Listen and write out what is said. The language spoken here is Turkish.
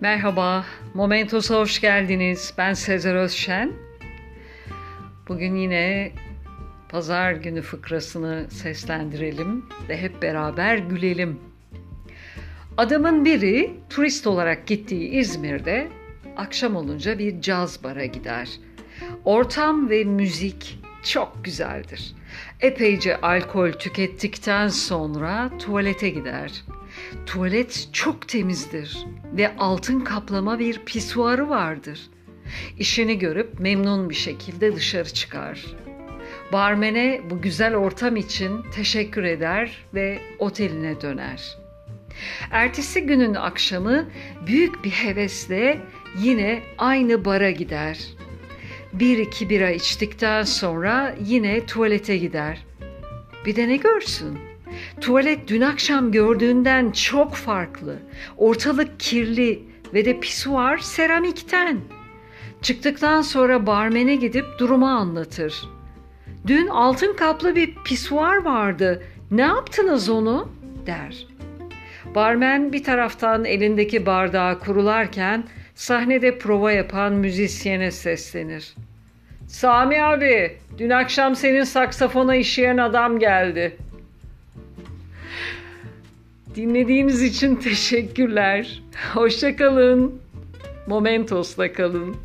Merhaba, Momentos'a hoş geldiniz. Ben Sezer Özşen. Bugün yine pazar günü fıkrasını seslendirelim ve hep beraber gülelim. Adamın biri turist olarak gittiği İzmir'de akşam olunca bir caz bara gider. Ortam ve müzik çok güzeldir. Epeyce alkol tükettikten sonra tuvalete gider. Tuvalet çok temizdir ve altın kaplama bir pisuarı vardır. İşini görüp memnun bir şekilde dışarı çıkar. Barmene bu güzel ortam için teşekkür eder ve oteline döner. Ertesi günün akşamı büyük bir hevesle yine aynı bara gider. Bir iki bira içtikten sonra yine tuvalete gider. Bir de ne görsün? Tuvalet dün akşam gördüğünden çok farklı. Ortalık kirli ve de pisuar seramikten. Çıktıktan sonra barmene gidip durumu anlatır. Dün altın kaplı bir pisuar vardı. Ne yaptınız onu? der. Barmen bir taraftan elindeki bardağı kurularken sahnede prova yapan müzisyene seslenir. Sami abi, dün akşam senin saksafona işeyen adam geldi. Dinlediğiniz için teşekkürler. Hoşçakalın. Momentos'la kalın.